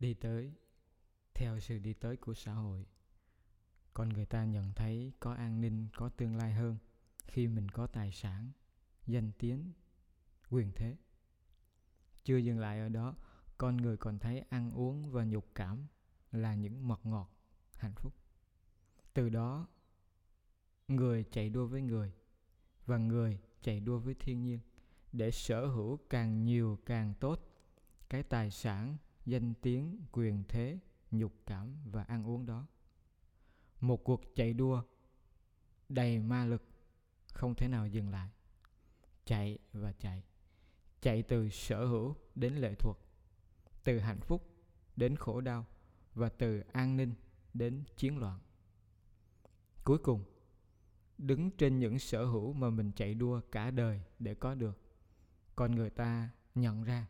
đi tới, theo sự đi tới của xã hội, con người ta nhận thấy có an ninh, có tương lai hơn khi mình có tài sản, danh tiếng, quyền thế. Chưa dừng lại ở đó, con người còn thấy ăn uống và nhục cảm là những mật ngọt, hạnh phúc. Từ đó, người chạy đua với người và người chạy đua với thiên nhiên để sở hữu càng nhiều càng tốt cái tài sản danh tiếng, quyền thế, nhục cảm và ăn uống đó. Một cuộc chạy đua đầy ma lực không thể nào dừng lại. Chạy và chạy chạy từ sở hữu đến lệ thuộc, từ hạnh phúc đến khổ đau và từ an ninh đến chiến loạn. Cuối cùng, đứng trên những sở hữu mà mình chạy đua cả đời để có được, con người ta nhận ra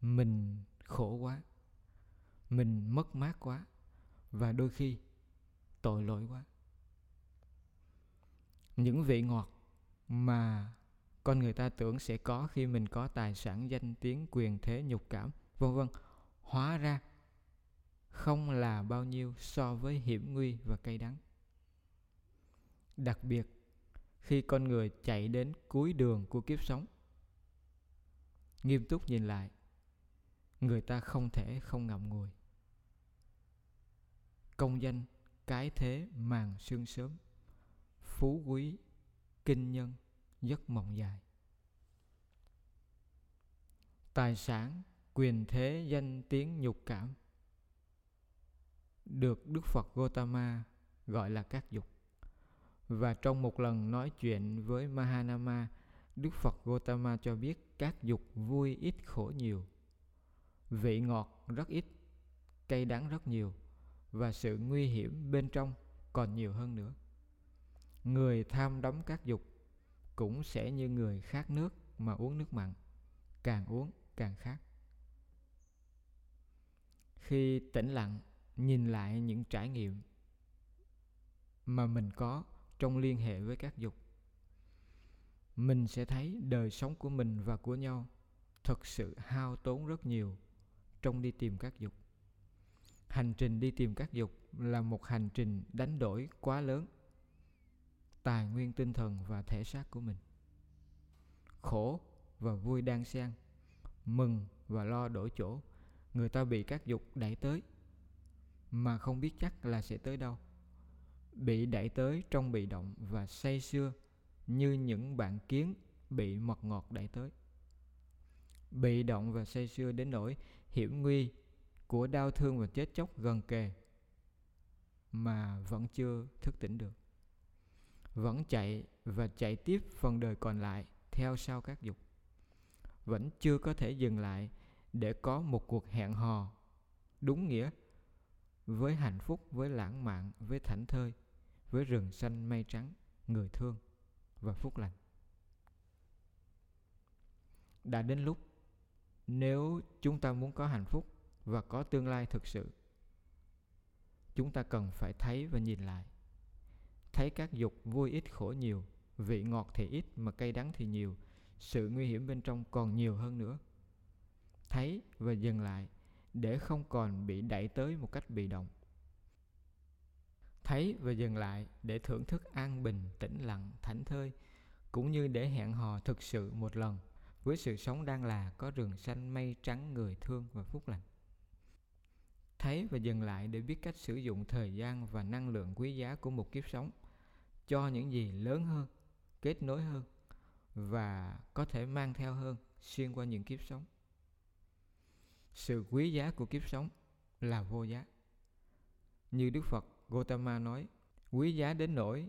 mình khổ quá, mình mất mát quá, và đôi khi tội lỗi quá. Những vị ngọt mà con người ta tưởng sẽ có khi mình có tài sản, danh tiếng, quyền thế, nhục cảm, vân vân, hóa ra không là bao nhiêu so với hiểm nguy và cay đắng. Đặc biệt, khi con người chạy đến cuối đường của kiếp sống, nghiêm túc nhìn lại người ta không thể không ngậm ngùi. Công danh cái thế màn sương sớm. Phú quý kinh nhân giấc mộng dài. Tài sản quyền thế danh tiếng nhục cảm được đức phật gotama gọi là các dục. Và trong một lần nói chuyện với mahanama, đức phật gotama cho biết các dục vui ít khổ nhiều vị ngọt rất ít, cay đắng rất nhiều, và sự nguy hiểm bên trong còn nhiều hơn nữa. Người tham đắm các dục cũng sẽ như người khát nước mà uống nước mặn, càng uống càng khát. Khi tĩnh lặng, nhìn lại những trải nghiệm mà mình có trong liên hệ với các dục, mình sẽ thấy đời sống của mình và của nhau thật sự hao tốn rất nhiều trong đi tìm các dục. Hành trình đi tìm các dục là một hành trình đánh đổi quá lớn tài nguyên tinh thần và thể xác của mình. Khổ và vui đang xen, mừng và lo đổi chỗ. Người ta bị các dục đẩy tới mà không biết chắc là sẽ tới đâu. Bị đẩy tới trong bị động và say sưa như những bạn kiến bị mật ngọt đẩy tới bị động và say sưa đến nỗi hiểm nguy của đau thương và chết chóc gần kề, mà vẫn chưa thức tỉnh được. Vẫn chạy và chạy tiếp phần đời còn lại theo sau các dục. Vẫn chưa có thể dừng lại để có một cuộc hẹn hò đúng nghĩa với hạnh phúc, với lãng mạn, với thảnh thơi, với rừng xanh mây trắng, người thương và phúc lành. Đã đến lúc nếu chúng ta muốn có hạnh phúc và có tương lai thực sự, chúng ta cần phải thấy và nhìn lại. Thấy các dục vui ít khổ nhiều, vị ngọt thì ít mà cay đắng thì nhiều, sự nguy hiểm bên trong còn nhiều hơn nữa. Thấy và dừng lại để không còn bị đẩy tới một cách bị động. Thấy và dừng lại để thưởng thức an bình, tĩnh lặng, thảnh thơi, cũng như để hẹn hò thực sự một lần với sự sống đang là, có rừng xanh mây trắng, người thương và phúc lành. Thấy và dừng lại để biết cách sử dụng thời gian và năng lượng quý giá của một kiếp sống, cho những gì lớn hơn, kết nối hơn và có thể mang theo hơn xuyên qua những kiếp sống. Sự quý giá của kiếp sống là vô giá. Như đức phật gotama nói, quý giá đến nỗi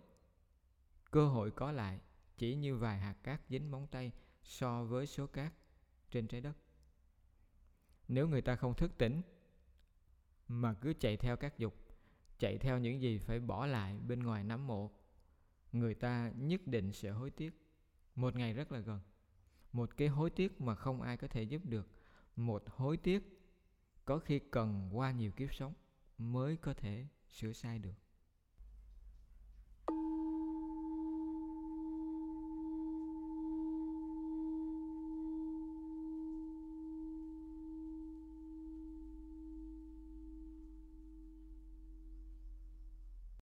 cơ hội có lại chỉ như vài hạt cát dính móng tay so với số cát trên trái đất. Nếu người ta không thức tỉnh, mà cứ chạy theo các dục, chạy theo những gì phải bỏ lại bên ngoài nắm mộ, người ta nhất định sẽ hối tiếc. Một ngày rất là gần. Một cái hối tiếc mà không ai có thể giúp được. Một hối tiếc có khi cần qua nhiều kiếp sống mới có thể sửa sai được.